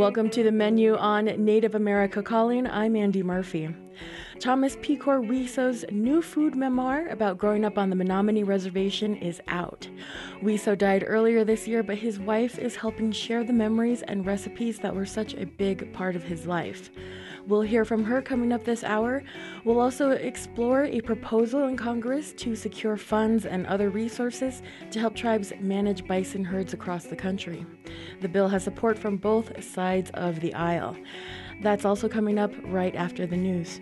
Welcome to the menu on Native America Calling. I'm Andi Murphy. Thomas Pecore Weso's new food memoir about growing up on the Menominee Reservation is out. Weso died earlier this year, but his wife is helping share the memories and recipes that were such a big part of his life. We'll hear from her coming up this hour. We'll also explore a proposal in Congress to secure funds and other resources to help tribes manage bison herds across the country. The bill has support from both sides of the aisle. That's also coming up right after the news.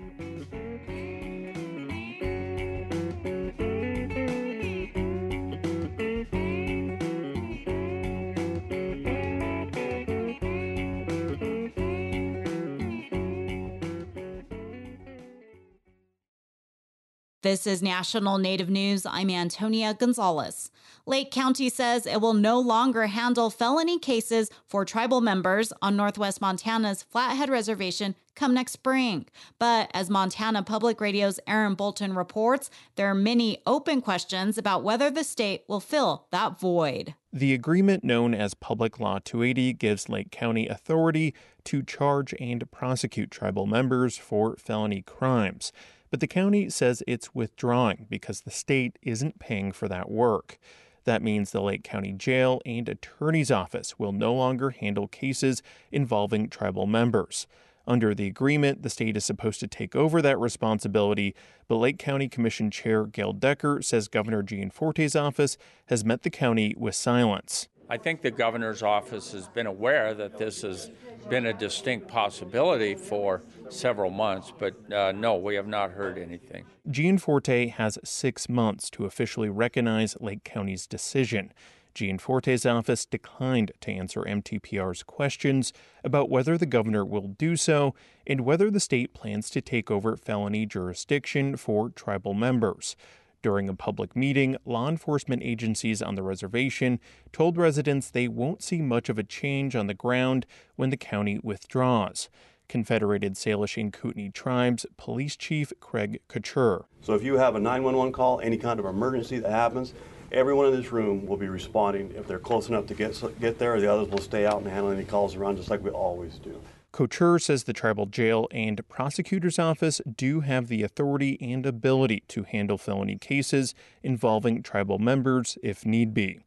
This is National Native News. I'm Antonia Gonzalez. Lake County says it will no longer handle felony cases for tribal members on Northwest Montana's Flathead Reservation come next spring. But as Montana Public Radio's Aaron Bolton reports, there are many open questions about whether the state will fill that void. The agreement known as Public Law 280 gives Lake County authority to charge and prosecute tribal members for felony crimes but the county says it's withdrawing because the state isn't paying for that work. That means the Lake County Jail and Attorney's Office will no longer handle cases involving tribal members. Under the agreement, the state is supposed to take over that responsibility, but Lake County Commission Chair Gail Decker says Governor Gianforte's office has met the county with silence. I think the governor's office has been aware that this has been a distinct possibility for several months, but uh, no, we have not heard anything. Gianforte has six months to officially recognize Lake County's decision. Gianforte's office declined to answer MTPR's questions about whether the governor will do so and whether the state plans to take over felony jurisdiction for tribal members. During a public meeting, law enforcement agencies on the reservation told residents they won't see much of a change on the ground when the county withdraws. Confederated Salish and Kootenai Tribes Police Chief Craig Couture. So if you have a 911 call, any kind of emergency that happens, everyone in this room will be responding. If they're close enough to get, get there, the others will stay out and handle any calls around just like we always do. Couture says the tribal jail and prosecutor's office do have the authority and ability to handle felony cases involving tribal members if need be.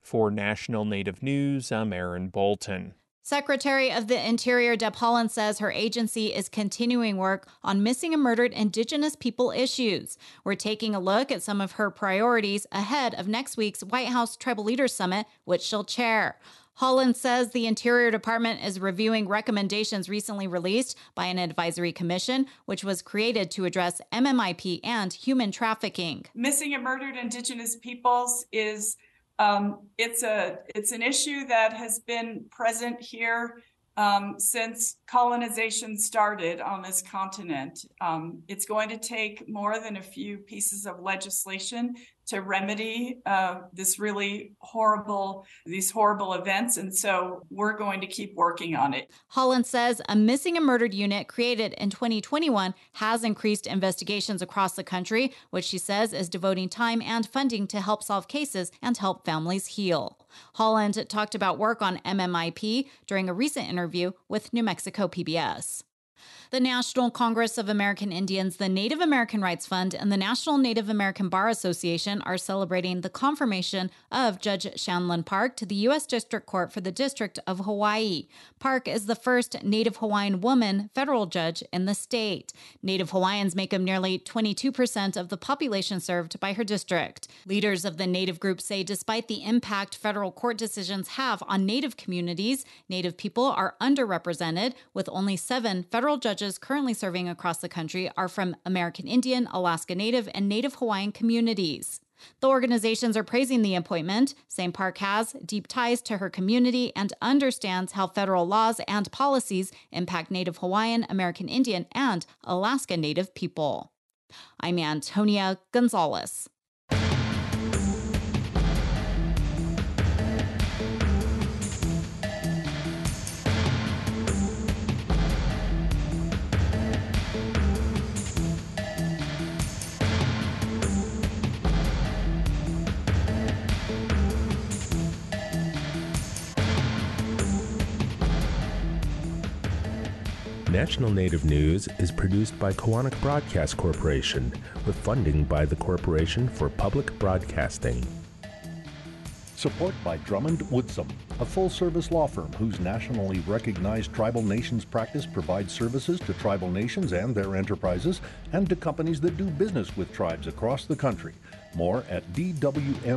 For National Native News, I'm Aaron Bolton. Secretary of the Interior Deb Haaland says her agency is continuing work on missing and murdered Indigenous people issues. We're taking a look at some of her priorities ahead of next week's White House Tribal Leaders Summit, which she'll chair. Haaland says the Interior Department is reviewing recommendations recently released by an advisory commission, which was created to address MMIP and human trafficking. Missing and murdered Indigenous peoples is um, it's a it's an issue that has been present here um, since colonization started on this continent. Um, it's going to take more than a few pieces of legislation to remedy uh, this really horrible these horrible events and so we're going to keep working on it. Haaland says a missing and murdered unit created in 2021 has increased investigations across the country which she says is devoting time and funding to help solve cases and help families heal. Haaland talked about work on mmip during a recent interview with new mexico pbs the National Congress of American Indians, the Native American Rights Fund, and the National Native American Bar Association are celebrating the confirmation of Judge Shanlyn Park to the U.S. District Court for the District of Hawaii. Park is the first Native Hawaiian woman federal judge in the state. Native Hawaiians make up nearly 22% of the population served by her district. Leaders of the Native group say despite the impact federal court decisions have on Native communities, Native people are underrepresented, with only seven federal judges judges currently serving across the country are from American Indian, Alaska Native, and Native Hawaiian communities. The organizations are praising the appointment, saying Park has deep ties to her community and understands how federal laws and policies impact Native Hawaiian, American Indian, and Alaska Native people. I'm Antonia Gonzalez. National Native News is produced by Koahnic Broadcast Corporation with funding by the Corporation for Public Broadcasting. Support by Drummond Woodsum, a full service law firm whose nationally recognized tribal nations practice provides services to tribal nations and their enterprises and to companies that do business with tribes across the country. More at dwmlaw.com.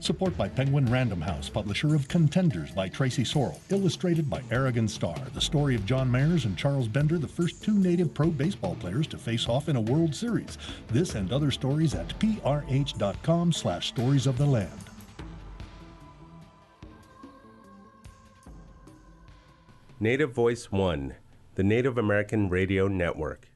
Support by Penguin Random House, publisher of Contenders by Traci Sorell, illustrated by Arigon Starr. The story of John Meyers and Charles Bender, the first two native pro baseball players to face off in a World Series. This and other stories at prh.com slash stories of the land. Native Voice One, the Native American Radio Network.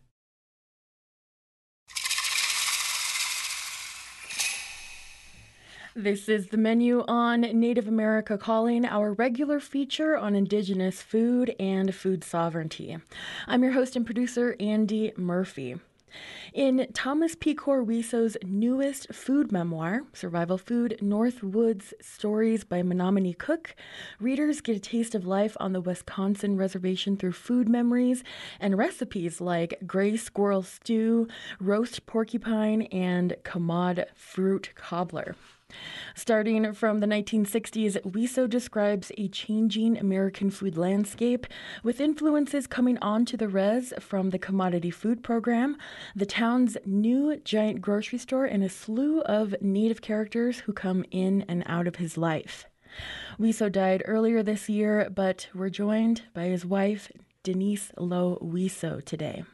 This is the menu on Native America Calling, our regular feature on Indigenous food and food sovereignty. I'm your host and producer, Andi Murphy. In Thomas P. Weso's newest food memoir, Survival Food North Woods Stories by Menominee Cook, readers get a taste of life on the Wisconsin reservation through food memories and recipes like gray squirrel stew, roast porcupine, and Kamad fruit cobbler. Starting from the 1960s, Weso describes a changing American food landscape with influences coming onto the res from the commodity food program, the town's new giant grocery store, and a slew of native characters who come in and out of his life. Weso died earlier this year, but we're joined by his wife, Denise Low Weso, today.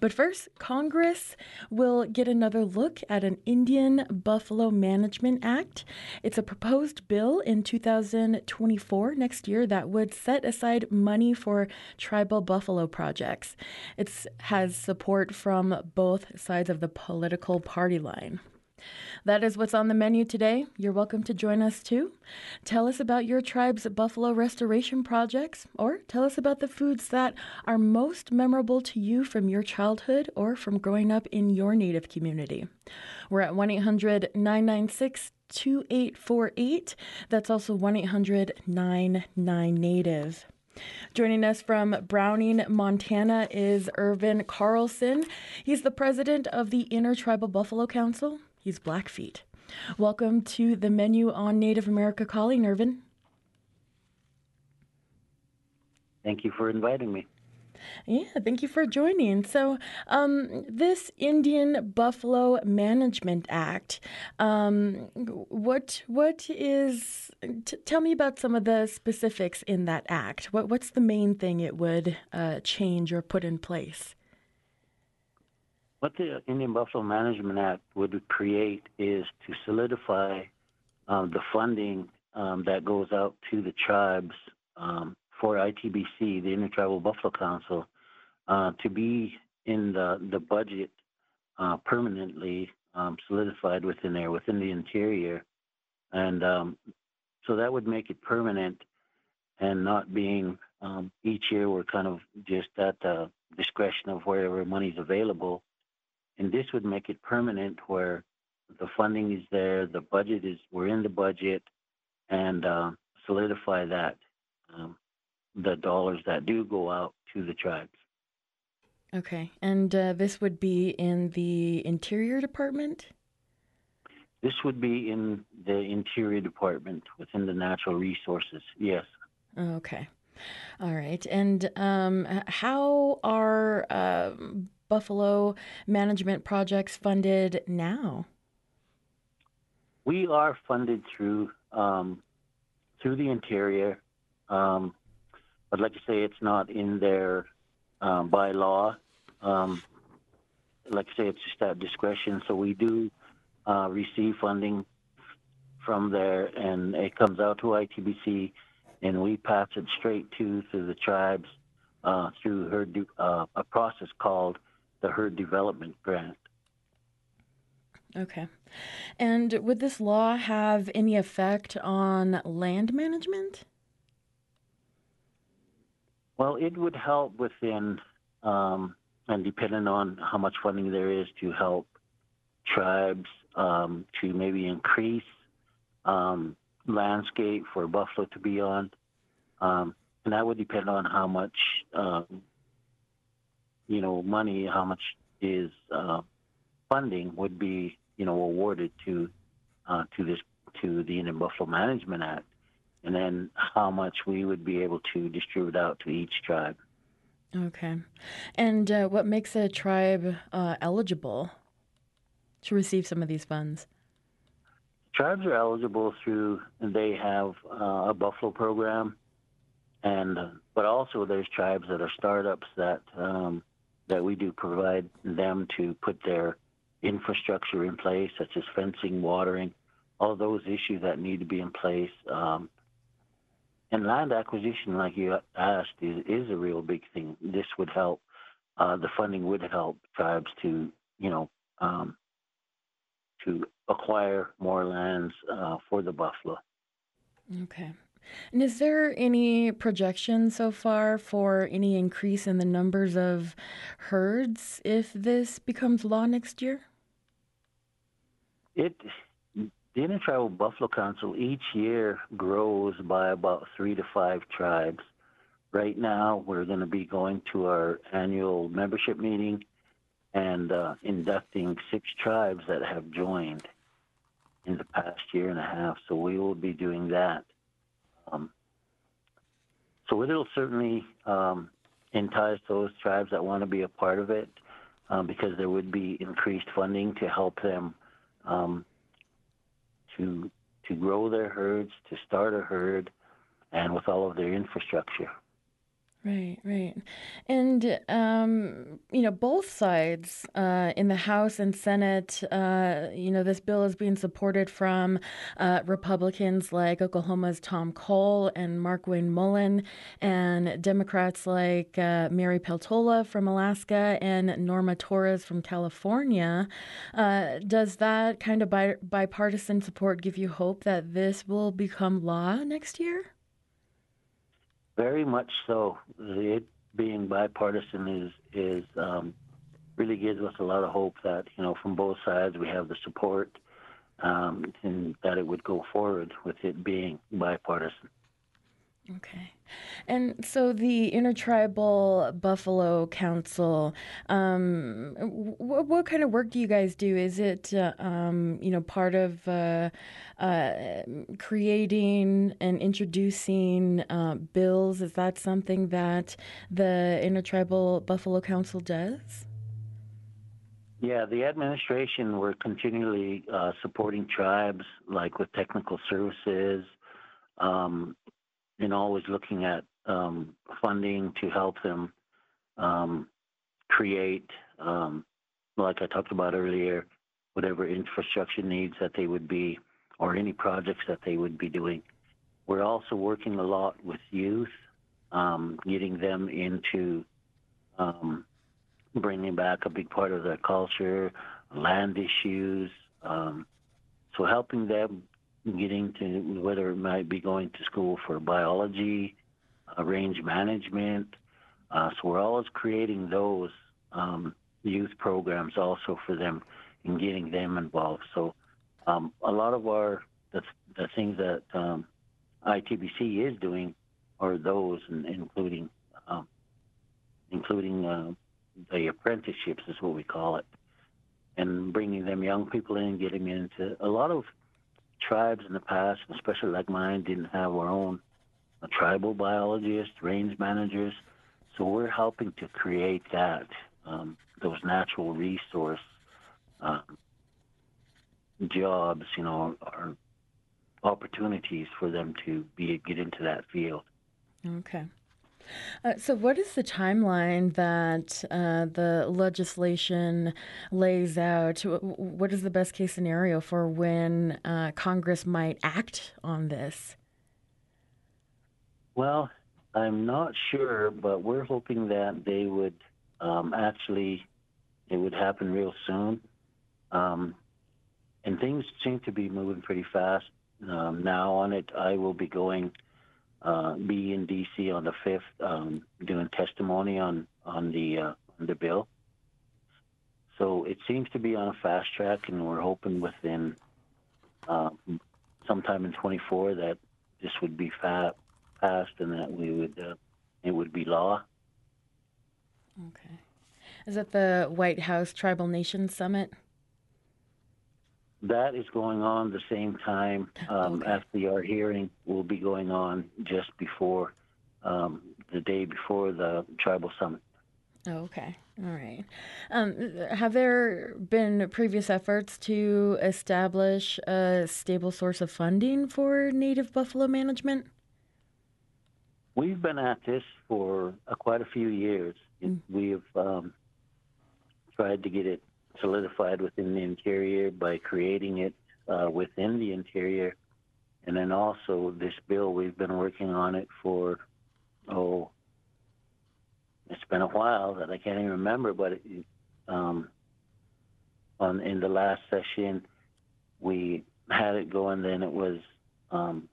But first, Congress will get another look at an Indian Buffalo Management Act. It's a proposed bill in 2024, next year, that would set aside money for tribal buffalo projects. It has support from both sides of the political party line. That is what's on the menu today. You're welcome to join us too. Tell us about your tribe's buffalo restoration projects, or tell us about the foods that are most memorable to you from your childhood or from growing up in your native community. We're at 1 800 996 2848. That's also 1 800 99 Native. Joining us from Browning, Montana is Irvin Carlson. He's the president of the Intertribal Buffalo Council. He's Blackfeet. Welcome to the menu on Native America Calling, Irvin. Thank you for inviting me. Yeah, thank you for joining. So, um, this Indian Buffalo Management Act, um, what what is? T- tell me about some of the specifics in that act. What what's the main thing it would uh, change or put in place? What the Indian Buffalo Management Act would create is to solidify um, the funding um, that goes out to the tribes um, for ITBC, the Intertribal Buffalo Council, uh, to be in the, the budget uh, permanently um, solidified within there, within the interior. And um, so that would make it permanent and not being um, each year we're kind of just at the discretion of wherever money's available and this would make it permanent where the funding is there, the budget is, we're in the budget, and uh, solidify that, um, the dollars that do go out to the tribes. Okay, and uh, this would be in the Interior Department? This would be in the Interior Department within the Natural Resources, yes. Okay. All right. And um, how are uh, Buffalo management projects funded now? We are funded through um, through the interior, um, but like I say, it's not in there um, by law. Um, like I say, it's just at discretion. So we do uh, receive funding from there, and it comes out to ITBC, and we pass it straight to to the tribes uh, through her uh, a process called the herd development grant. Okay. And would this law have any effect on land management? Well, it would help within, um, and depending on how much funding there is to help tribes um, to maybe increase um, landscape for buffalo to be on. Um, and that would depend on how much, um, you know, money, how much is uh, funding would be, you know, awarded to uh, to this to the Indian Buffalo Management Act, and then how much we would be able to distribute out to each tribe. Okay, and uh, what makes a tribe uh, eligible to receive some of these funds? Tribes are eligible through they have uh, a buffalo program, and but also there's tribes that are startups that um, that we do provide them to put their infrastructure in place, such as fencing, watering, all those issues that need to be in place. Um, and land acquisition, like you asked, is, is a real big thing. This would help. Uh, the funding would help tribes to, you know, um, to acquire more lands uh, for the buffalo. Okay. And is there any projection so far for any increase in the numbers of herds if this becomes law next year? It the Indian Tribal Buffalo Council each year grows by about three to five tribes. Right now, we're going to be going to our annual membership meeting and uh, inducting six tribes that have joined in the past year and a half. So we will be doing that. Um, so it'll certainly um, entice those tribes that want to be a part of it um, because there would be increased funding to help them um, to to grow their herds, to start a herd, and with all of their infrastructure. Right, right. And, um, you know, both sides uh, in the House and Senate, uh, you know, this bill is being supported from uh, Republicans like Oklahoma's Tom Cole and Mark Markwayne Mullin, and Democrats like uh, Mary Peltola from Alaska and Norma Torres from California. Uh, does that kind of bi- bipartisan support give you hope that this will become law next year? Very much so. It being bipartisan is is um, really gives us a lot of hope that you know from both sides we have the support um, and that it would go forward with it being bipartisan. Okay. And so the Intertribal Buffalo Council, um, w- what kind of work do you guys do? Is it, uh, um, you know, part of uh, uh, creating and introducing uh, bills? Is that something that the Intertribal Buffalo Council does? Yeah, the administration, we're continually uh, supporting tribes, like with technical services, um, and always looking at um, funding to help them um, create, um, like I talked about earlier, whatever infrastructure needs that they would be, or any projects that they would be doing. We're also working a lot with youth, um, getting them into um, bringing back a big part of their culture, land issues. Um, so helping them getting to whether it might be going to school for biology, uh, range management. Uh, so we're always creating those um, youth programs also for them and getting them involved. So um, a lot of our the, the things that um, ITBC is doing are those, and including um, including uh, the apprenticeships is what we call it, and bringing them young people in, getting into a lot of tribes in the past, especially like mine, didn't have our own uh, tribal biologists, range managers. So we're helping to create that, um, those natural resource um, jobs, you know, or opportunities for them to be get into that field. Okay. Uh, so, what is the timeline that uh, the legislation lays out? What is the best case scenario for when uh, Congress might act on this? Well, I'm not sure, but we're hoping that they would um, actually, it would happen real soon. Um, and things seem to be moving pretty fast um, now on it. I will be going uh, be in DC on the fifth, um, doing testimony on on the uh, on the bill. So it seems to be on a fast track, and we're hoping within uh, sometime in 24 that this would be fa- passed and that we would uh, it would be law. Okay. Is that the White House Tribal Nations Summit? That is going on the same time um, Okay. after our hearing will be going on just before um, the day before the tribal summit. Okay. All right. Um, have there been previous efforts to establish a stable source of funding for native buffalo management? We've been at this for uh, quite a few years. We have um, tried to get it solidified within the interior by creating it uh, within the interior. And then also this bill, we've been working on it for, oh, it's been a while that I can't even remember, but it, um, on in the last session, we had it going, then it was um,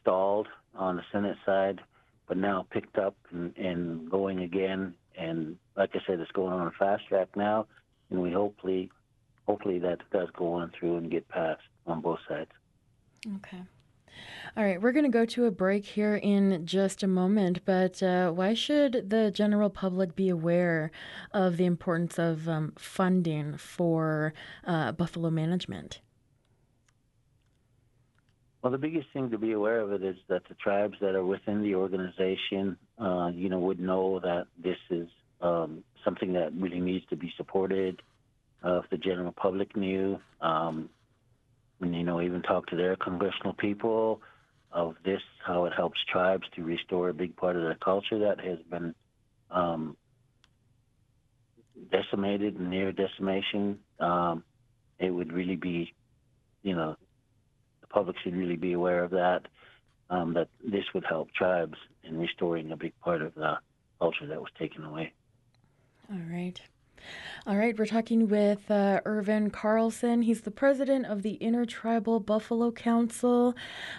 stalled on the Senate side, but now picked up and, and going again. And like I said, it's going on a fast track now, and we hopefully, hopefully that does go on through and get passed on both sides. Okay. All right, we're going to go to a break here in just a moment, but uh, why should the general public be aware of the importance of um, funding for uh, buffalo management? Well, the biggest thing to be aware of it is that the tribes that are within the organization, uh, you know, would know that this is um, something that really needs to be supported. Uh, if the general public knew, um, and you know, even talk to their congressional people of this, how it helps tribes to restore a big part of their culture that has been um, decimated near decimation. Um, it would really be, you know, the public should really be aware of that. Um, that this would help tribes in restoring a big part of the culture that was taken away. All right. All right, we're talking with uh, Irvin Carlson. He's the president of the Intertribal Buffalo Council.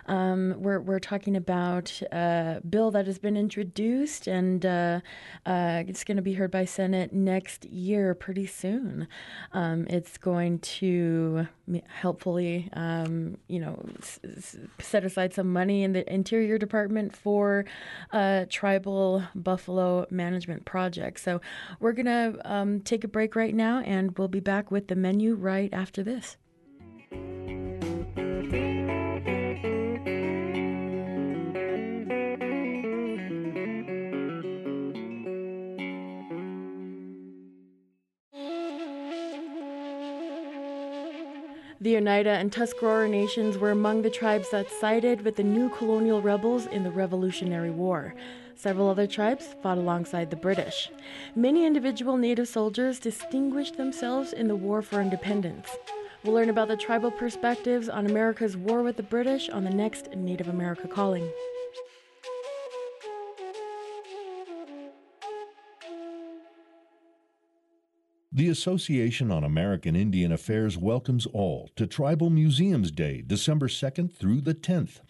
Um, we're, we're talking about a bill that has been introduced and uh, uh, it's going to be heard by Senate next year, pretty soon. Um, it's going to helpfully, um, you know, s- s- set aside some money in the Interior Department for uh, tribal buffalo management projects. So we're going to um, take a break right now and we'll be back with the menu right after this. Oneida and Tuscarora nations were among the tribes that sided with the new colonial rebels in the Revolutionary War. Several other tribes fought alongside the British. Many individual Native soldiers distinguished themselves in the War for Independence. We'll learn about the tribal perspectives on America's war with the British on the next Native America Calling. The Association on American Indian Affairs welcomes all to Tribal Museums Day, December 2nd through the 10th.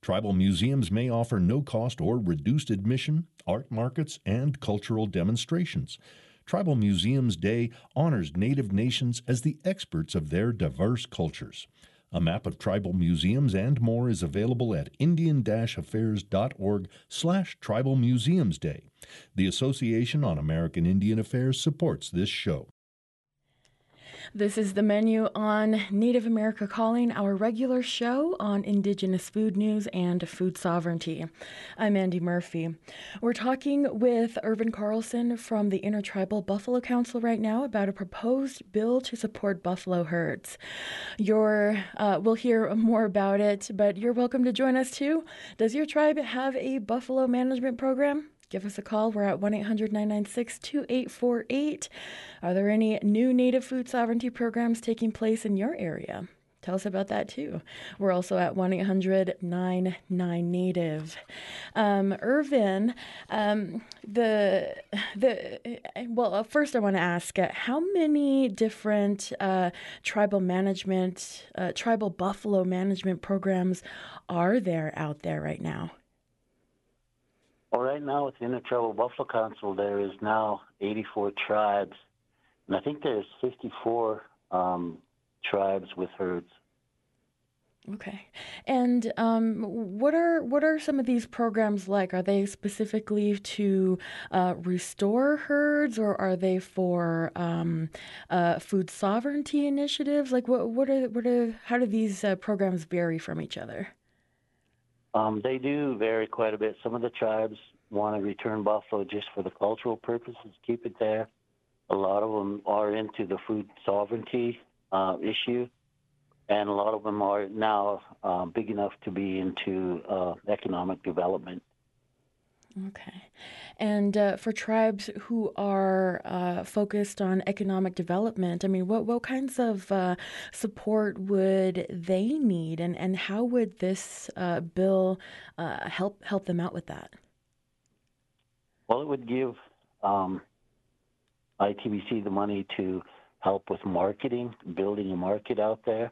Tribal museums may offer no cost or reduced admission, art markets, and cultural demonstrations. Tribal Museums Day honors Native nations as the experts of their diverse cultures. A map of tribal museums and more is available at indian-affairs.org slash tribal museums day. The Association on American Indian Affairs supports this show. This is the menu on Native America Calling, our regular show on Indigenous food news and food sovereignty. I'm Andi Murphy. We're talking with Irvin Carlson from the Intertribal Buffalo Council right now about a proposed bill to support buffalo herds. You're, uh, we'll hear more about it, but you're welcome to join us too. Does your tribe have a buffalo management program? Give us a call. We're at 1 800 996 2848. Are there any new Native food sovereignty programs taking place in your area? Tell us about that too. We're also at 1 800 99 Native. Um, Irvin, um, the, the, well, uh, first I want to ask uh, how many different uh, tribal management, uh, tribal buffalo management programs are there out there right now? Well, right now within the Tribal Buffalo Council, there is now 84 tribes, and I think there's 54 um, tribes with herds. Okay, and um, what are what are some of these programs like? Are they specifically to uh, restore herds, or are they for um, uh, food sovereignty initiatives? Like, what what are what are how do these uh, programs vary from each other? Um, they do vary quite a bit. Some of the tribes want to return buffalo just for the cultural purposes, keep it there. A lot of them are into the food sovereignty uh, issue and a lot of them are now uh, big enough to be into uh, economic development. Okay. And uh, for tribes who are uh, focused on economic development, I mean, what, what kinds of uh, support would they need, and, and how would this uh, bill help help them out with that? Well, it would give um, ITBC the money to help with marketing, building a market out there,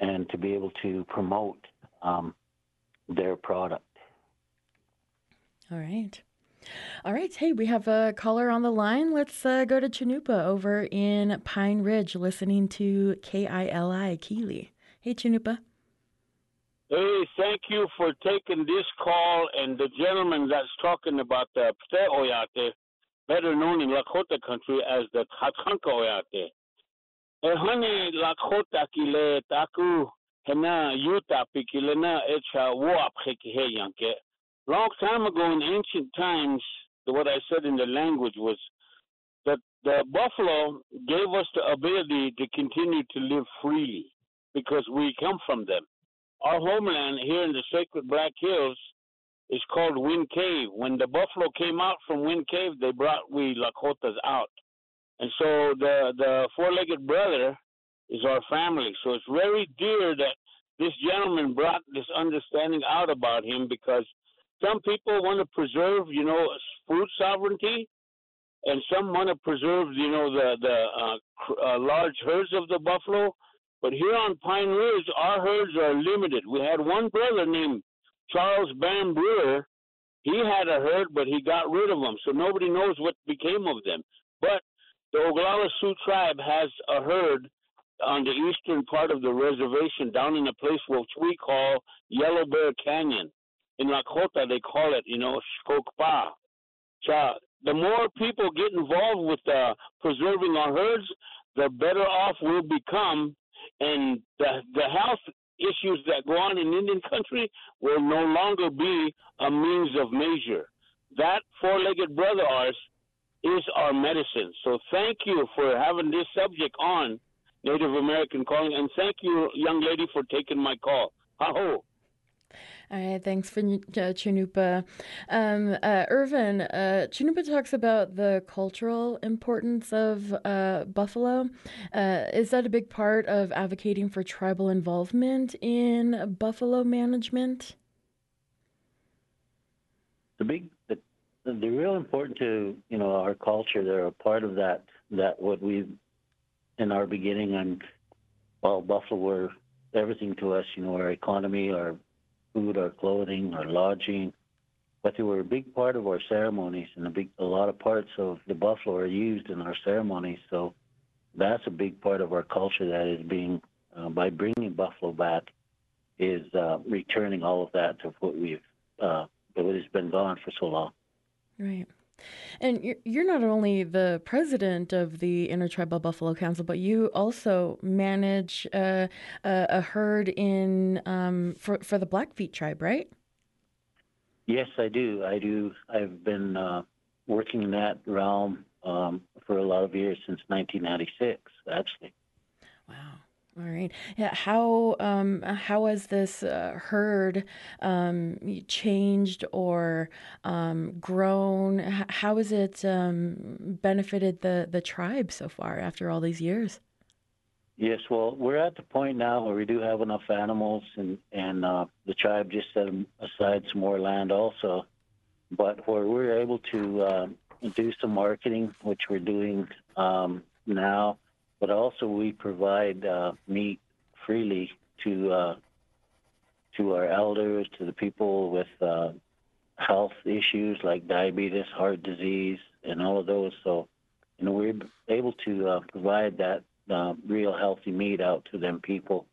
and to be able to promote um, their product. All right. All right. Hey, we have a caller on the line. Let's uh, go to Chanupa over in Pine Ridge listening to KILI Keeley. Hey, Chanupa. Hey, thank you for taking this call. And the gentleman that's talking about the Pte Oyate, better known in Lakota country as the Tatanka Oyate. E hani Lakota ki le taku hena yuta pikilena echa woap heki he yanke. Long time ago in ancient times, what I said in the language was that the buffalo gave us the ability to continue to live freely because we come from them. Our homeland here in the sacred Black Hills is called Wind Cave. When the buffalo came out from Wind Cave, they brought we Lakotas out. And so the the four-legged brother is our family. So it's very dear that this gentleman brought this understanding out about him because some people want to preserve, you know, food sovereignty, and some want to preserve, you know, the the uh, uh, large herds of the buffalo. But here on Pine Ridge, our herds are limited. We had one brother named Charles Bam Brewer. He had a herd, but he got rid of them, so nobody knows what became of them. But the Oglala Sioux tribe has a herd on the eastern part of the reservation down in a place which we call Yellow Bear Canyon. In Lakota, they call it, you know, Skokpa. So the more people get involved with uh, preserving our herds, the better off we'll become. And the, the health issues that go on in Indian country will no longer be a means of measure. That four legged brother ours is our medicine. So thank you for having this subject on Native American calling, and thank you, young lady, for taking my call. Aho. All right, thanks for uh, Chanupa. Um, uh, Irvin, uh, Chanupa talks about the cultural importance of uh, buffalo. Uh, is that a big part of advocating for tribal involvement in buffalo management? The big they're real important to you know our culture. They're a part of that. That what we in our beginning and well, Buffalo were everything to us. You know, our economy, our food, our clothing, our lodging. But they were a big part of our ceremonies, and a big a lot of parts of the buffalo are used in our ceremonies. So that's a big part of our culture that is being uh, by bringing buffalo back is uh, returning all of that to what we've uh, what has been gone for so long. Right. And you're not only the president of the Intertribal Buffalo Council, but you also manage a, a, herd in um, for for the Blackfeet tribe, right? Yes, I do. I do. I've been uh, working in that realm um, for a lot of years since 1996, actually. All right. Yeah. How um, how has this uh, herd um, changed or um, grown? How has it um, benefited the the tribe so far after all these years? Yes. Well, we're at the point now where we do have enough animals, and and uh, the tribe just set aside some more land also, but where we're able to uh, do some marketing, which we're doing um, now but also we provide uh, meat freely to uh, to our elders, to the people with uh, health issues like diabetes, heart disease, and all of those. So, you know, we're able to uh, provide that uh, real healthy meat out to them people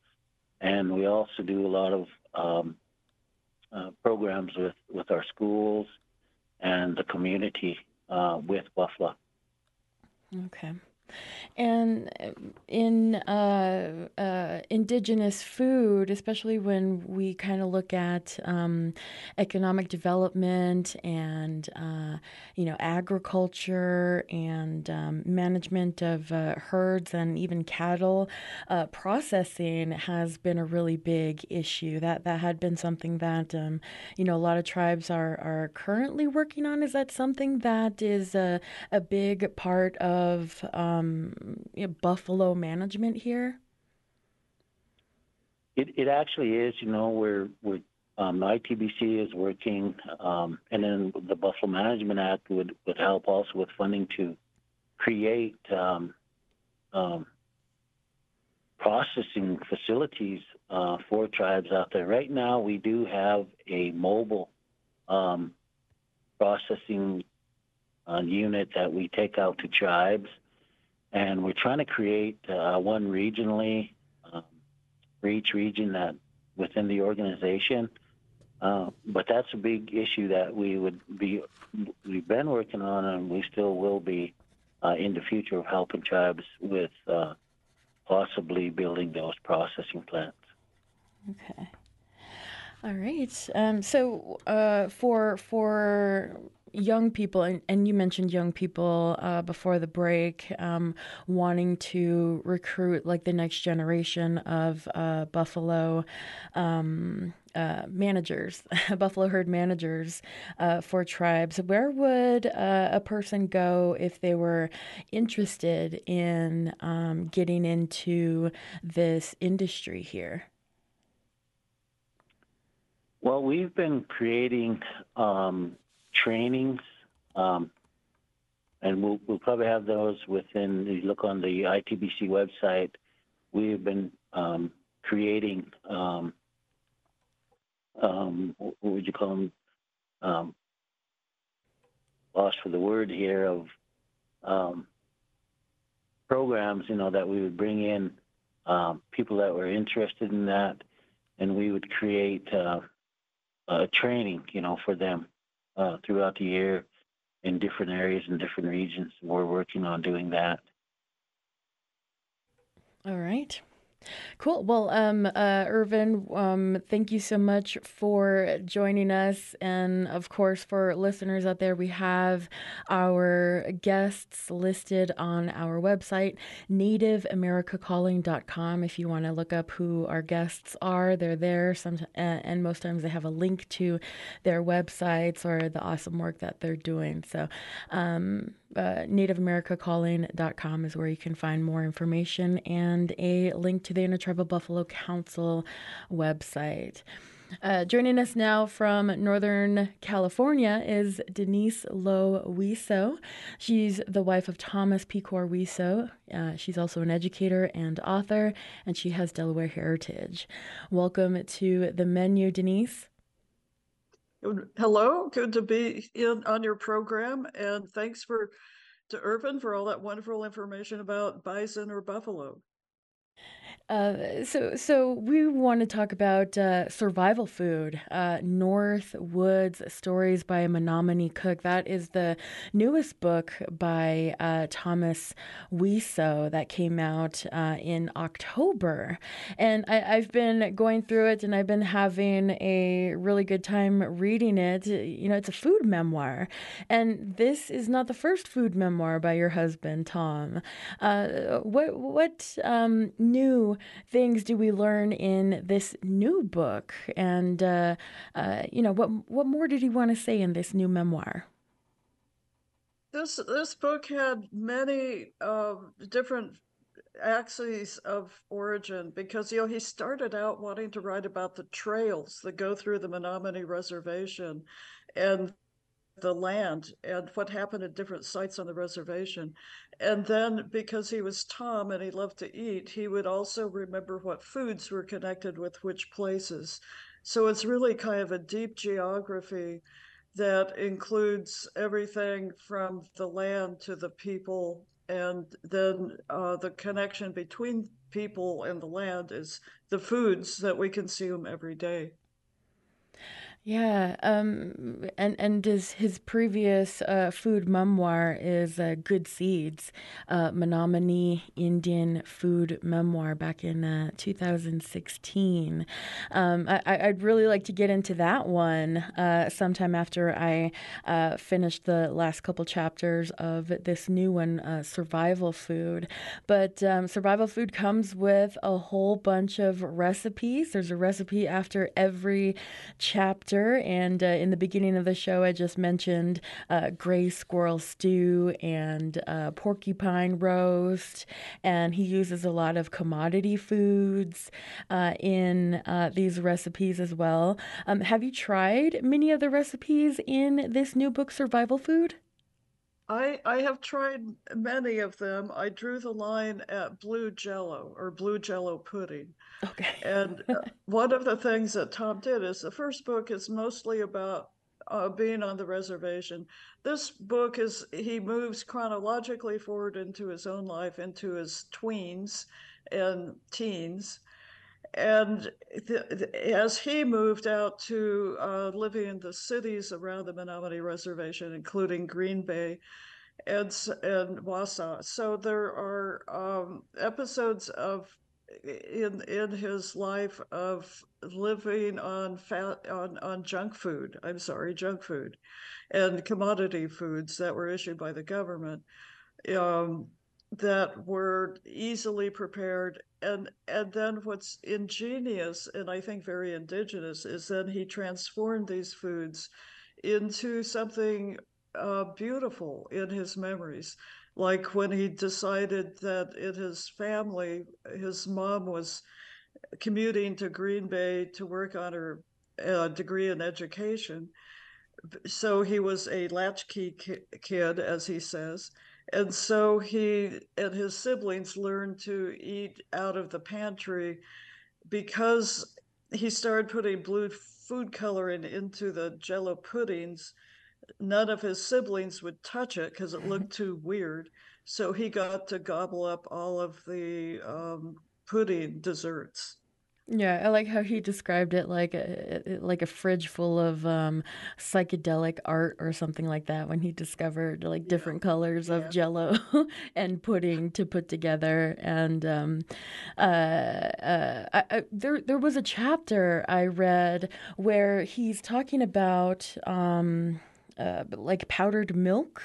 and we also do a lot of um, uh, programs with, with our schools and the community with Buffalo. Okay. And uh, in uh, uh, indigenous food, especially when we kind of look at um, economic development and uh, you know agriculture and um, management of uh, herds and even cattle, uh, processing has been a really big issue. That that had been something that um, you know a lot of tribes are are currently working on. Is that something that is a a big part of um, you know, Buffalo management here? It, it actually is. You know, we're, we're um, the ITBC is working, um, and then the Buffalo Management Act would, would help also with funding to create um, um processing facilities uh, for tribes out there. Right now, we do have a mobile um, processing uh, unit that we take out to tribes and we're trying to create uh, one regionally um, for each region that within the organization. Uh, but that's a big issue that we would be we've been working on, and we still will be uh, in the future of helping tribes with uh, possibly building those processing plants. Okay. All right. Um, so uh, for for young people, and, and you mentioned young people uh, before the break, um, wanting to recruit like the next generation of uh, Buffalo. Um, uh, managers, Buffalo herd managers uh, for tribes. Where would uh, a person go if they were interested in um, getting into this industry here? Well, we've been creating um, trainings, um, and we'll, we'll probably have those within. You look on the ITBC website. We've been um, creating. Um, um, what would you call them? Um, lost for the word here of um, programs, you know, that we would bring in um, people that were interested in that, and we would create uh, uh, training, you know, for them uh, throughout the year in different areas and different regions. We're working on doing that. All right. Cool. Well, um, uh, Irvin, um, thank you so much for joining us. And of course, for listeners out there, we have our guests listed on our website, nativeamericacalling.com. If you want to look up who our guests are, they're there. Some, and most times they have a link to their websites or the awesome work that they're doing. So, um, uh, nativeamericacalling.com is where you can find more information and a link to the Intertribal Buffalo Council website. Uh, joining us now from Northern California is Denise Low Weso. She's the wife of Thomas Pecore Weso. Uh, she's also an educator and author, and she has Delaware heritage. Welcome to the menu, Denise. Hello, good to be in on your program, and thanks for to Irvin for all that wonderful information about bison or buffalo. Uh, so, so we want to talk about uh, survival food, uh, North Woods Stories by Menominee Cook. That is the newest book by uh, Thomas Weso that came out uh, in October. And I, have been going through it and I've been having a really good time reading it. You know, it's a food memoir. And this is not the first food memoir by your husband, Tom. What, what um, new things do we learn in this new book? And uh, uh, you know, what what more did he want to say in this new memoir? This this book had many uh, different axes of origin because you know he started out wanting to write about the trails that go through the Menominee Reservation, and the land and what happened at different sites on the reservation. And then because he was Tom and he loved to eat, he would also remember what foods were connected with which places. So it's really kind of a deep geography that includes everything from the land to the people and then uh, the connection between people and the land is the foods that we consume every day. Yeah, um, and and his his previous uh, food memoir is uh, Good Seeds, uh, Menominee Indian food memoir back in uh, 2016. Um, I, would really like to get into that one uh, sometime after I uh, finish the last couple chapters of this new one, Survival Food. But um, Survival Food comes with a whole bunch of recipes. There's a recipe after every chapter and uh, in the beginning of the show, I just mentioned uh, gray squirrel stew and uh, porcupine roast. And he uses a lot of commodity foods uh, in uh, these recipes as well. Um, have you tried many of the recipes in this new book, Survival Food? I I have tried many of them. I drew the line at blue jello or blue jello pudding. Okay. and uh, one of the things that Tom did is the first book is mostly about uh, being on the reservation. This book is he moves chronologically forward into his own life, into his tweens and teens, and as he moved out to uh, living in the cities around the Menominee Reservation, including Green Bay and, and Wausau. So there are um, episodes of in in his life of living on fat on on junk food. I'm sorry, junk food, and commodity foods that were issued by the government. Um, that were easily prepared and and then what's ingenious and i think very indigenous is then he transformed these foods into something uh, beautiful in his memories. Like when he decided that in his family his mom was commuting to green bay to work on her uh, degree in education. So he was a latchkey ki- kid as he says and so he and his siblings learned to eat out of the pantry because he started putting blue food coloring into the jello puddings. None of his siblings would touch it because it looked too weird. So he got to gobble up all of the um, pudding desserts. Yeah, I like how he described it like a like a fridge full of um, psychedelic art or something like that. When he discovered like different yeah. colors of yeah. Jello and pudding to put together, and um, uh, uh, I, I, there there was a chapter I read where he's talking about um, uh, like powdered milk.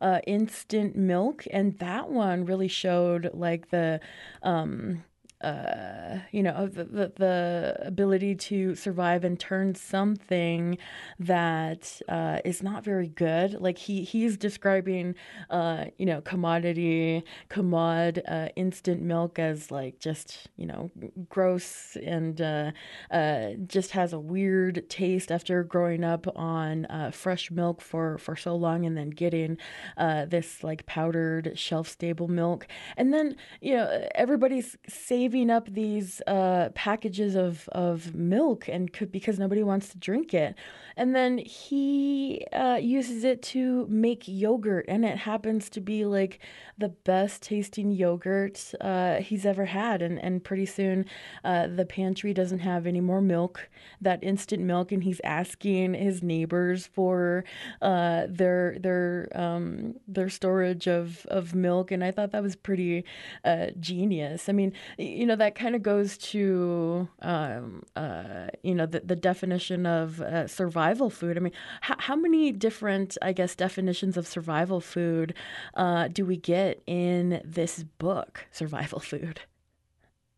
Uh, instant milk, and that one really showed like the um, uh, you know, the, the, the ability to survive and turn something that uh, is not very good. Like he he's describing, uh, you know, commodity, commod, uh, instant milk as like just you know gross and uh, uh, just has a weird taste after growing up on fresh milk for for so long and then getting uh, this like powdered shelf stable milk, and then you know everybody's saving saving up these uh, packages of, of milk and could because nobody wants to drink it. And then he uh, uses it to make yogurt, and it happens to be like the best tasting yogurt uh, he's ever had. And, and pretty soon, uh, the pantry doesn't have any more milk, that instant milk, and he's asking his neighbors for uh, their their um, their storage of, of milk. And I thought that was pretty uh, genius. I mean, you know, that kind of goes to um, uh, you know the, the definition of survival survival food. I mean, how, how many different, I guess, definitions of survival food uh, do we get in this book, Survival Food?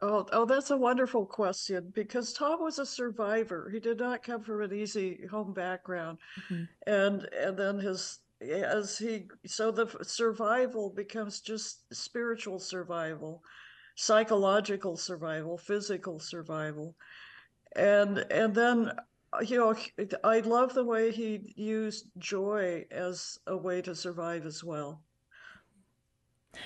Oh, oh, that's a wonderful question because Tom was a survivor. He did not come from an easy home background, mm-hmm. and and then his as he so the survival becomes just spiritual survival, psychological survival, physical survival, and and then you know, I love the way he used joy as a way to survive as well.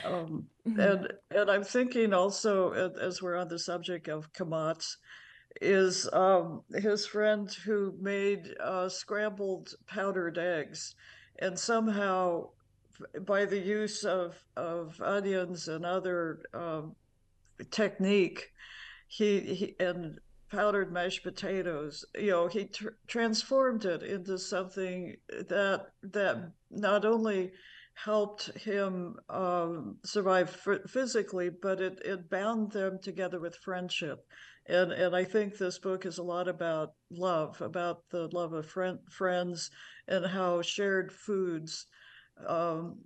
Um, mm-hmm. and and I'm thinking also as we're on the subject of commods, is um, his friend who made uh, scrambled powdered eggs, and somehow by the use of of onions and other um, technique, he, he and powdered mashed potatoes. You know, he tr- transformed it into something that that not only helped him um, survive f- physically, but it, it bound them together with friendship. And and I think this book is a lot about love, about the love of friend, friends, and how shared foods um,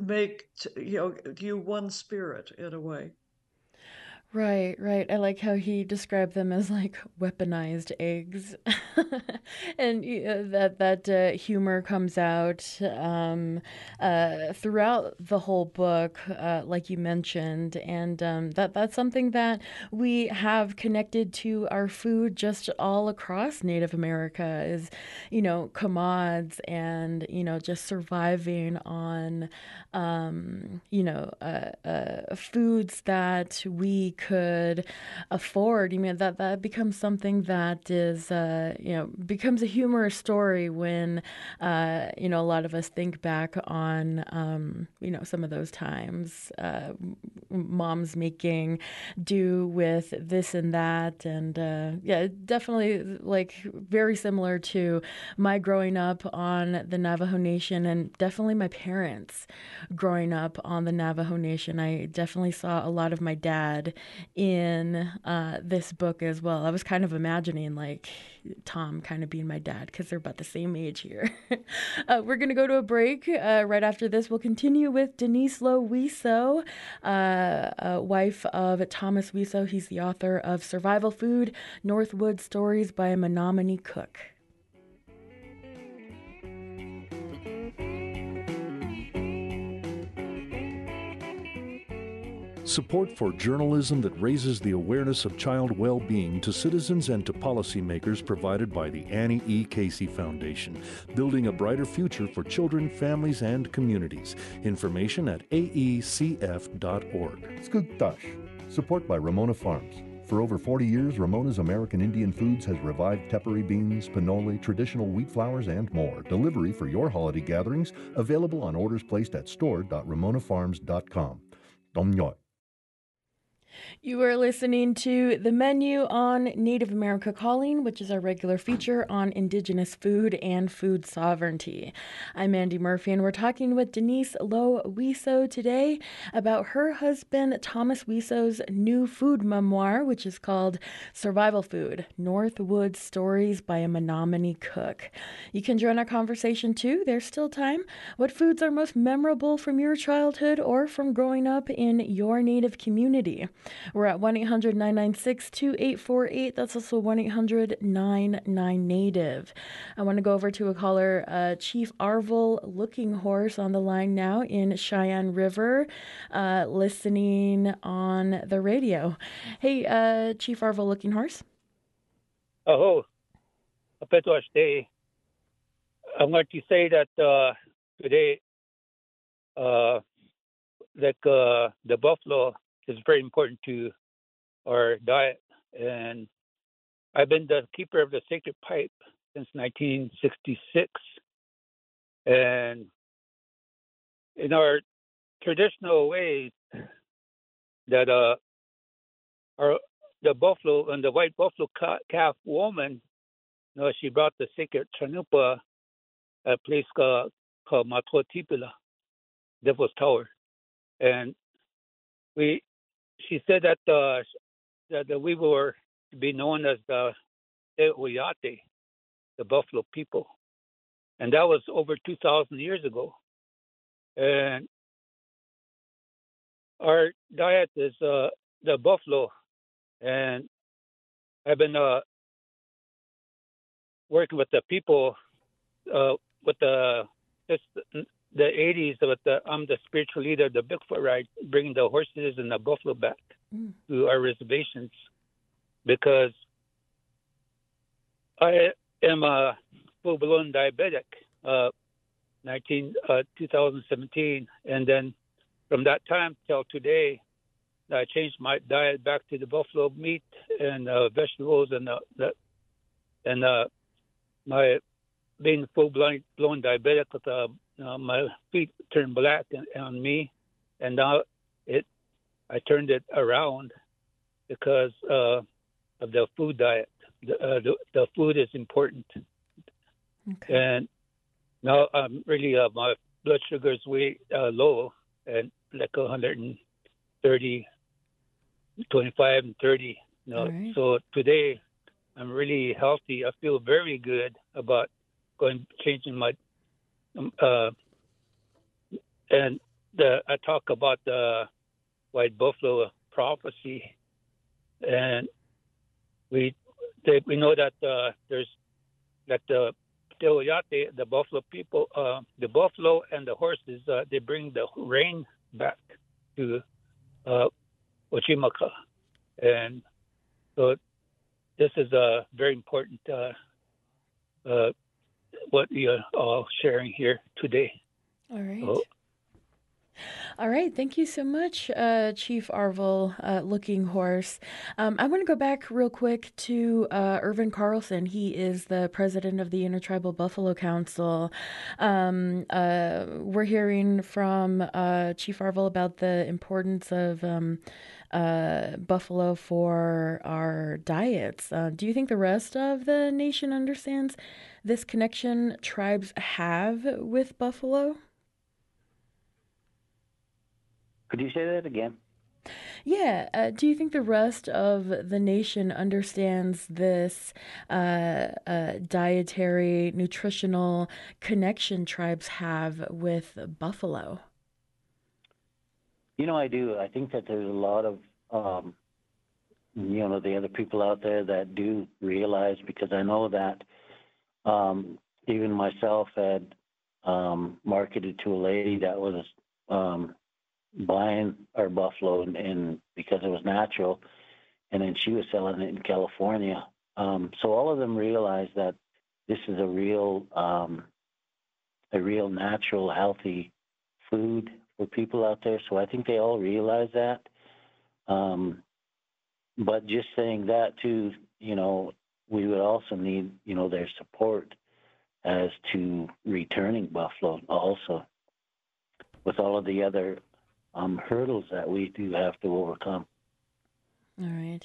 make you know you one spirit in a way. Right, right. I like how he described them as like weaponized eggs, and uh, that that uh, humor comes out um, uh, throughout the whole book, uh, like you mentioned, and um, that that's something that we have connected to our food just all across Native America is, you know, comods and you know just surviving on, um, you know, uh, uh, foods that we could afford. You mean that that becomes something that is, uh, you know, becomes a humorous story when, uh, you know, a lot of us think back on, um, you know, some of those times, uh, moms making do with this and that, and uh, yeah, definitely like very similar to my growing up on the Navajo Nation, and definitely my parents growing up on the Navajo Nation. I definitely saw a lot of my dad in uh, this book as well. I was kind of imagining like Tom kind of being my dad because they're about the same age here. uh, we're going to go to a break. Uh, right after this, we'll continue with Denise Low Weso, uh, wife of Thomas Weso. He's the author of Survival Food North Woods Stories by Menominee Cook. Support for journalism that raises the awareness of child well being to citizens and to policymakers provided by the Annie E. Casey Foundation, building a brighter future for children, families, and communities. Information at aecf.org. Skugtash. Support by Ramona Farms. For over 40 years, Ramona's American Indian Foods has revived tepary beans, pinole, traditional wheat flours, and more. Delivery for your holiday gatherings available on orders placed at store.ramonafarms.com. Domnyot. You are listening to The Menu on Native America Calling, which is our regular feature on Indigenous food and food sovereignty. I'm Andi Murphy, and we're talking with Denise Low Weso today about her husband Thomas Weso's new food memoir, which is called Survival Food North Woods Stories by a Menominee Cook. You can join our conversation too, there's still time. What foods are most memorable from your childhood or from growing up in your native community? We're at 1 800 996 2848. That's also 1 800 99 Native. I want to go over to a caller, uh, Chief Arvol Looking Horse, on the line now in Cheyenne River, uh, listening on the radio. Hey, uh, Chief Arvol Looking Horse. Oh, Petwash Day. I want to say that uh, today, uh, like uh, the buffalo is very important to our diet. And I've been the keeper of the sacred pipe since 1966. And in our traditional ways, that uh, our the buffalo and the white buffalo calf woman, you know, she brought the sacred chanupa at a place called, called Matotipila, Devil's Tower, and we she said that uh, that, that we were to be known as the Oyate, the Buffalo people, and that was over two thousand years ago. And our diet is uh, the buffalo, and I've been uh, working with the people uh, with the the 80s with the I'm the spiritual leader of the Bigfoot ride, bringing the horses and the buffalo back mm. to our reservations because I am a full blown diabetic. Uh, 19 uh, 2017, and then from that time till today, I changed my diet back to the buffalo meat and uh, vegetables and uh, the, and uh, my being full blown blown diabetic with a uh, my feet turned black on me, and now it I turned it around because uh, of the food diet. The, uh, the, the food is important, okay. and now I'm really uh, my blood sugar is way uh, low and like 130, 25 and 30. You know? Right. So today I'm really healthy. I feel very good about going changing my uh, and the I talk about the white buffalo prophecy, and we they, we know that uh, there's that the Teoyate, the buffalo people, uh, the buffalo and the horses, uh, they bring the rain back to uh, Ochimaka, and so this is a very important uh, uh, what you're all sharing here today. All right. So, All right, thank you so much, uh, Chief Arvol, uh, Looking Horse. Um, I want to go back real quick to uh, Ervin Carlson. He is the president of the Intertribal Buffalo Council. Um, uh, we're hearing from uh, Chief Arvol about the importance of um, uh, buffalo for our diets. Do you think the rest of the nation understands this connection tribes have with buffalo? Could you say that again? Yeah. Uh, do you think the rest of the nation understands this uh, uh, dietary, nutritional connection tribes have with buffalo? You know, I do. I think that there's a lot of, um, you know, the other people out there that do realize because I know that um, even myself had um, marketed to a lady that was um, buying our buffalo and, and because it was natural, and then she was selling it in California. Um, so all of them realized that this is a real, um, a real natural, healthy food for people out there. So I think they all realize that. Um, but just saying that too, you know, we would also need, you know, their support as to returning buffalo also with all of the other um, hurdles that we do have to overcome. All right.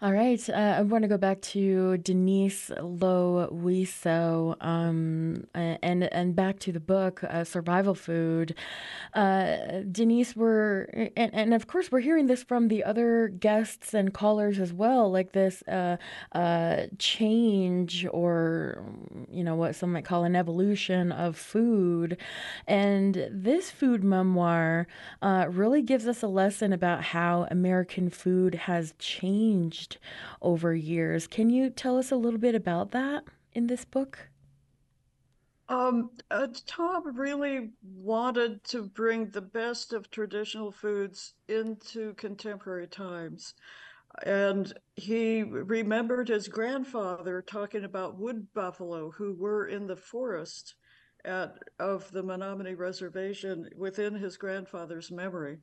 All right. Uh, I want to go back to Denise Low Weso, um, and and back to the book uh, Survival Food. Uh, Denise, we're and, and of course we're hearing this from the other guests and callers as well, like this uh, uh, change or you know what some might call an evolution of food, and this food memoir uh, really gives us a lesson about how American food has changed over years. Can you tell us a little bit about that in this book? Um, uh, Tom really wanted to bring the best of traditional foods into contemporary times. And he remembered his grandfather talking about wood buffalo who were in the forest at, of the Menominee Reservation within his grandfather's memory.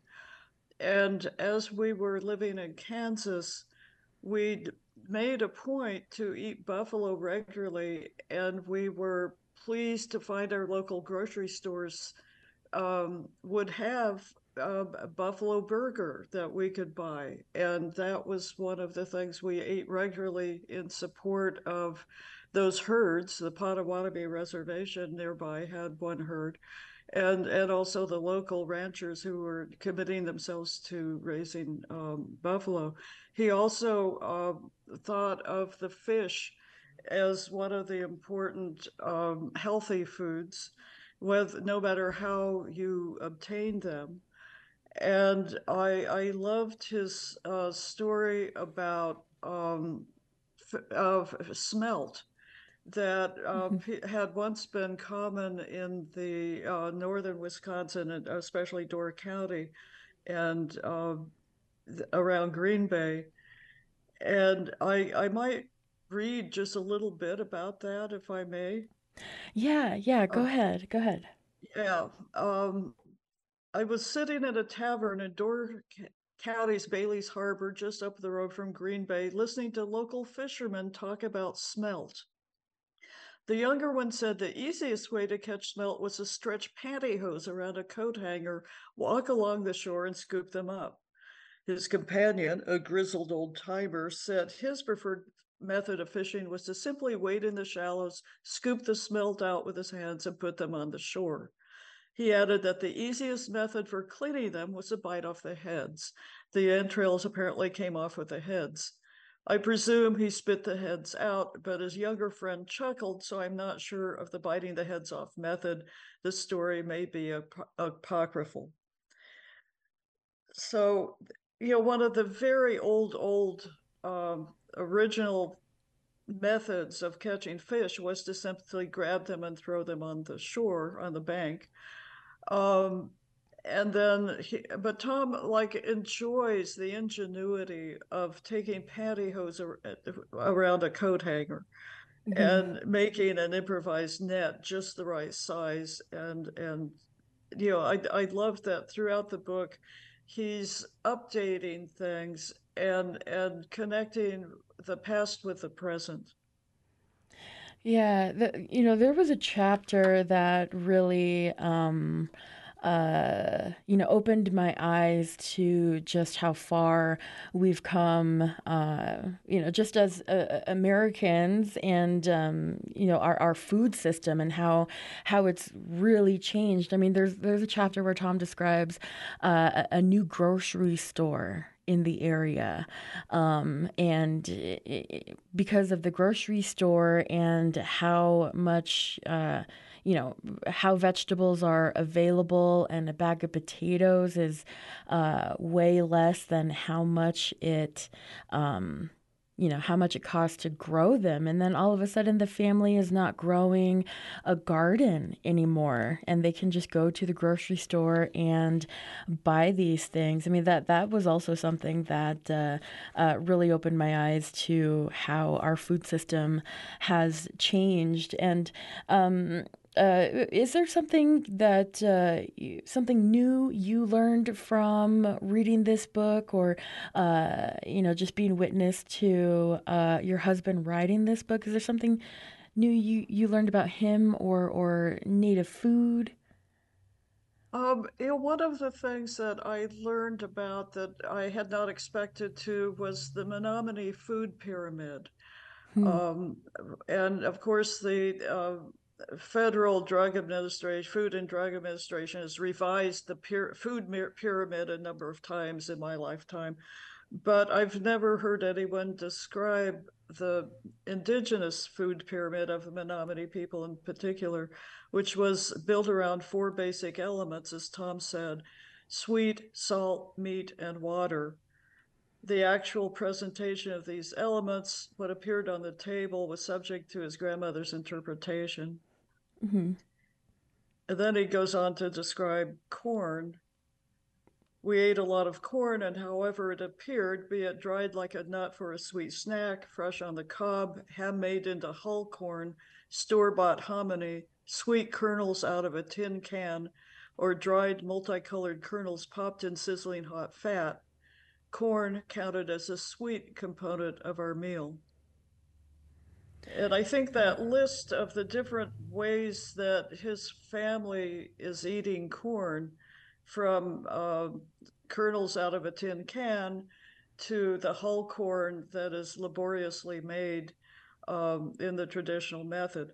And as we were living in Kansas, we made a point to eat buffalo regularly, and we were pleased to find our local grocery stores um, would have uh, a buffalo burger that we could buy. And that was one of the things we ate regularly in support of those herds. The Potawatomi Reservation nearby had one herd. And, and also the local ranchers who were committing themselves to raising um, buffalo. He also uh, thought of the fish as one of the important um, healthy foods, with no matter how you obtain them. And I, I loved his uh, story about um, of smelt that uh, mm-hmm. had once been common in the uh, northern Wisconsin, and especially Door County, and uh, around Green Bay. And I, I might read just a little bit about that, if I may. Yeah, yeah, go uh, ahead. Go ahead. Yeah. Um, I was sitting at a tavern in Door County's Bailey's Harbor, just up the road from Green Bay, listening to local fishermen talk about smelt. The younger one said the easiest way to catch smelt was to stretch pantyhose around a coat hanger, walk along the shore, and scoop them up. His companion, a grizzled old timer, said his preferred method of fishing was to simply wade in the shallows, scoop the smelt out with his hands, and put them on the shore. He added that the easiest method for cleaning them was to bite off the heads. The entrails apparently came off with the heads. I presume he spit the heads out, but his younger friend chuckled, so I'm not sure of the biting the heads off method. The story may be ap- apocryphal. So, you know, one of the very old, old um, original methods of catching fish was to simply grab them and throw them on the shore, on the bank. Um, and then he, but Tom like enjoys the ingenuity of taking pantyhose around a coat hanger mm-hmm. and making an improvised net just the right size and and you know I I love that throughout the book he's updating things and and connecting the past with the present. Yeah, the, you know, there was a chapter that really um uh, you know, opened my eyes to just how far we've come, uh, you know, just as uh, Americans and, um, you know, our, our food system and how, how it's really changed. I mean, there's, there's a chapter where Tom describes uh, a, a new grocery store in the area. Um, and it, because of the grocery store and how much, uh, you know how vegetables are available and a bag of potatoes is uh, way less than how much it um, you know how much it costs to grow them. And then all of a sudden the family is not growing a garden anymore and they can just go to the grocery store and buy these things. I mean that that was also something that uh, uh, really opened my eyes to how our food system has changed. And um, uh, is there something that uh, something new you learned from reading this book, or uh, you know, just being witness to uh, your husband writing this book? Is there something new you you learned about him or or native food? Um, you know, one of the things that I learned about that I had not expected to was the Menominee food pyramid. Hmm. Um, and of course, the uh, Federal Drug Administration, Food and Drug Administration has revised the food pyramid a number of times in my lifetime, but I've never heard anyone describe the indigenous food pyramid of the Menominee people in particular, which was built around four basic elements, as Tom said sweet, salt, meat, and water. The actual presentation of these elements, what appeared on the table, was subject to his grandmother's interpretation. Mm-hmm. And then he goes on to describe corn. We ate a lot of corn, and however it appeared, be it dried like a nut for a sweet snack, fresh on the cob, ham made into hull corn, store bought hominy, sweet kernels out of a tin can, or dried multicolored kernels popped in sizzling hot fat, corn counted as a sweet component of our meal. And I think that list of the different ways that his family is eating corn, from uh, kernels out of a tin can to the hull corn that is laboriously made um, in the traditional method,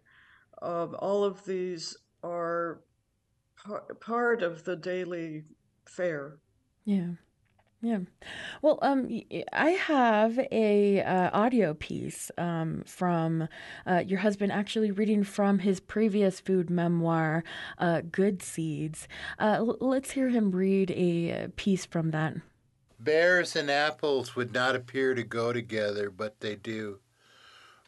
um, all of these are par- part of the daily fare. Yeah. Yeah. Well, um, I have a uh, audio piece um, from uh, your husband actually reading from his previous food memoir, uh, Good Seeds. Uh, l- let's hear him read a uh, piece from that. Bears and apples would not appear to go together, but they do.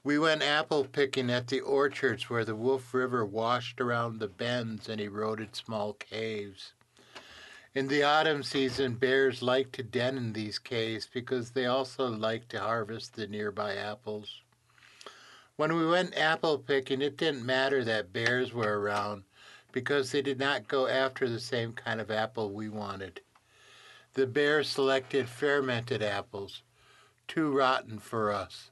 We went apple picking at the orchards where the Wolf River washed around the bends and eroded small caves. In the autumn season, bears like to den in these caves because they also like to harvest the nearby apples. When we went apple picking, it didn't matter that bears were around because they did not go after the same kind of apple we wanted. The bears selected fermented apples, too rotten for us.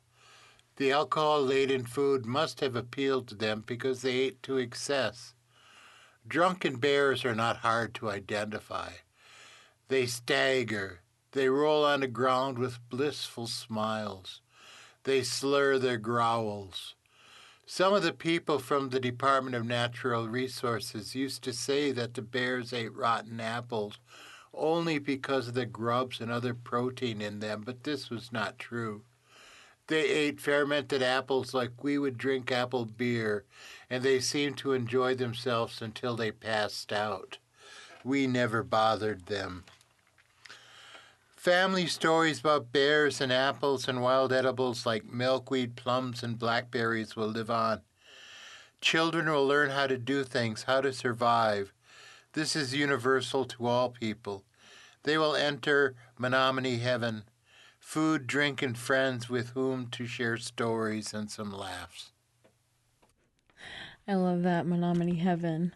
The alcohol laden food must have appealed to them because they ate to excess. Drunken bears are not hard to identify. They stagger, they roll on the ground with blissful smiles, they slur their growls. Some of the people from the Department of Natural Resources used to say that the bears ate rotten apples only because of the grubs and other protein in them, but this was not true. They ate fermented apples like we would drink apple beer, and they seemed to enjoy themselves until they passed out. We never bothered them. Family stories about bears and apples and wild edibles like milkweed, plums, and blackberries will live on. Children will learn how to do things, how to survive. This is universal to all people. They will enter Menominee heaven, food, drink, and friends with whom to share stories and some laughs. I love that Menominee heaven.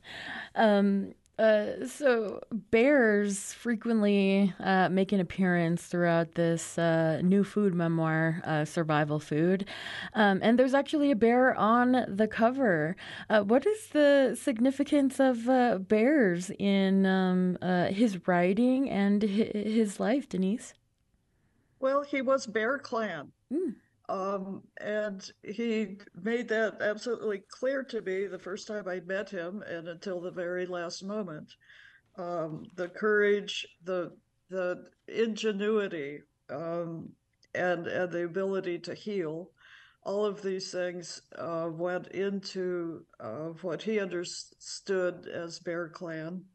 Um, uh, so bears frequently uh, make an appearance throughout this uh, new food memoir, uh, Survival Food, um, and there's actually a bear on the cover. Uh, what is the significance of uh, bears in um, his writing and his life, Denise? Well, he was Bear Clan. Mm. Um, and he made that absolutely clear to me the first time I met him and until the very last moment. Um, the courage, the the ingenuity, um, and and the ability to heal, all of these things uh, went into uh, what he understood as Bear Clan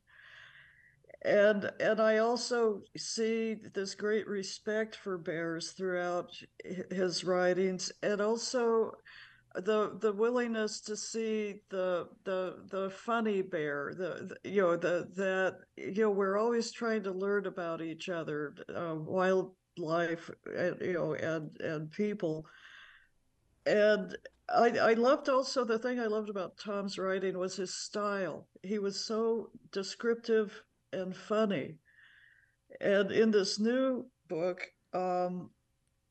and and I also see this great respect for bears throughout his writings, and also the the willingness to see the the the funny bear, the, the you know the that you know we're always trying to learn about each other, uh, wildlife, and, you know, and and people, and I, I loved also the thing I loved about Tom's writing was his style. He was so descriptive and funny. And in this new book, um,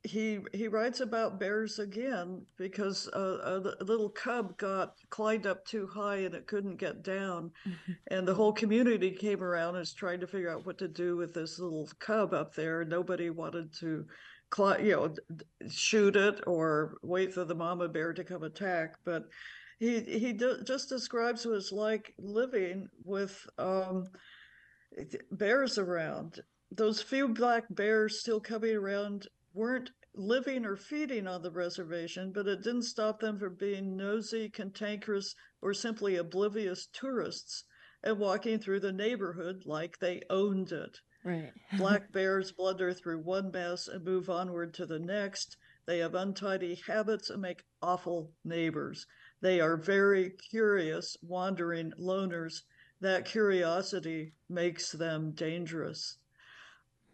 he he writes about bears again because a, a, little cub got climbed up too high and it couldn't get down, mm-hmm. and the whole community came around and was trying to figure out what to do with this little cub up there. Nobody wanted to, climb, you know, shoot it or wait for the mama bear to come attack, but. He he do, just describes what it's like living with um, bears around. Those few black bears still coming around weren't living or feeding on the reservation, but it didn't stop them from being nosy, cantankerous, or simply oblivious tourists and walking through the neighborhood like they owned it. Right. Black bears blunder through one mess and move onward to the next. They have untidy habits and make awful neighbors. They are very curious, wandering loners that curiosity makes them dangerous.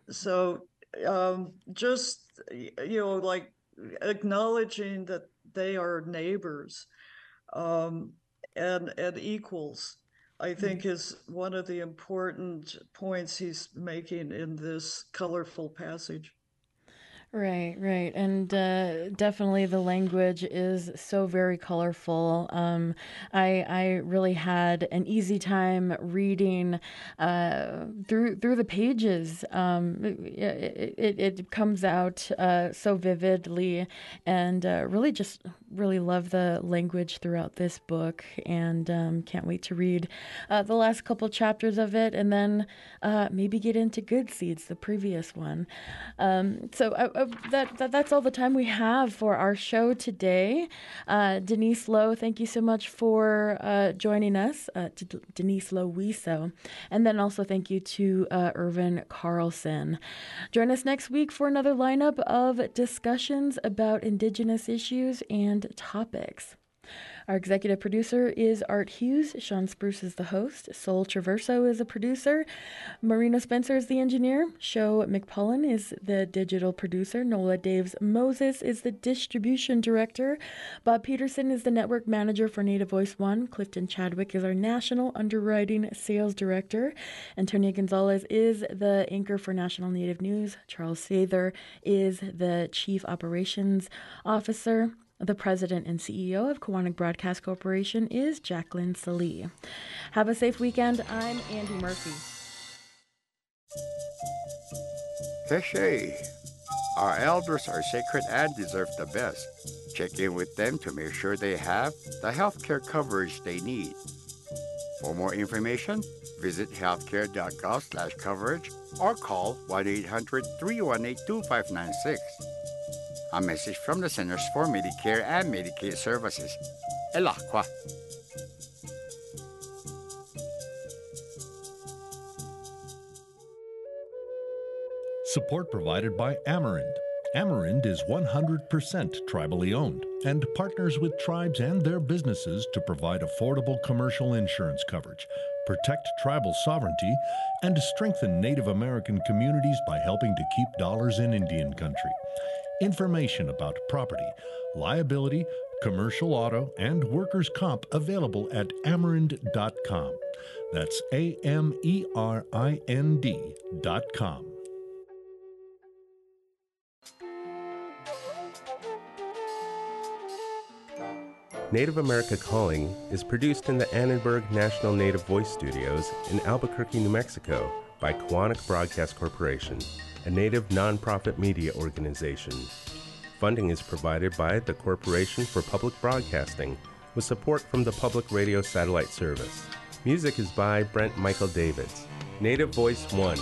So um, just you know, like acknowledging that they are neighbors um, and and equals, I think mm-hmm. is one of the important points he's making in this colorful passage. Right, right. And uh, definitely the language is so very colorful. Um, I, I really had an easy time reading uh, through through the pages. Um, it, it, it, comes out uh, so vividly, and uh, really just really love the language throughout this book, and um, can't wait to read uh, the last couple chapters of it, and then uh, maybe get into Good Seeds, the previous one. Um, so I, that, that that's all the time we have for our show today. Uh, Denise Low, thank you so much for uh, joining us, uh, D- Denise Low Weso, and then also thank you to uh, Ervin Carlson. Join us next week for another lineup of discussions about Indigenous issues and topics. Our executive producer is Art Hughes. Shawn Spruce is the host. Sol Traverso is a producer. Marina Spencer is the engineer. Show McPullen is the digital producer. Nola Daves Moses is the distribution director. Bob Peterson is the network manager for Native Voice One. Clifton Chadwick is our national underwriting sales director. Antonia Gonzalez is the anchor for National Native News. Charles Sather is the chief operations officer. The president and CEO of Koahnic Broadcast Corporation is Jaclyn Sallee. Have a safe weekend. I'm Andi Murphy. Cliche. Our elders are sacred and deserve the best. Check in with them to make sure they have the healthcare coverage they need. For more information, visit healthcare.gov slash coverage or call 1-800-318-2596. A message from the Centers for Medicare and Medicaid Services. El Aqua. Support provided by Amerind. Amerind is 100% tribally owned and partners with tribes and their businesses to provide affordable commercial insurance coverage, protect tribal sovereignty, and strengthen Native American communities by helping to keep dollars in Indian country. Information about property, liability, commercial auto, and workers' comp available at amerind.com. That's A M E R I N D.com. Native America Calling is produced in the Annenberg National Native Voice Studios in Albuquerque, New Mexico by Koahnic Broadcast Corporation, a native nonprofit media organization. Funding is provided by the Corporation for Public Broadcasting with support from the Public Radio Satellite Service. Music is by Brent Michael Davids. Native Voice One,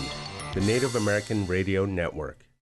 the Native American Radio Network.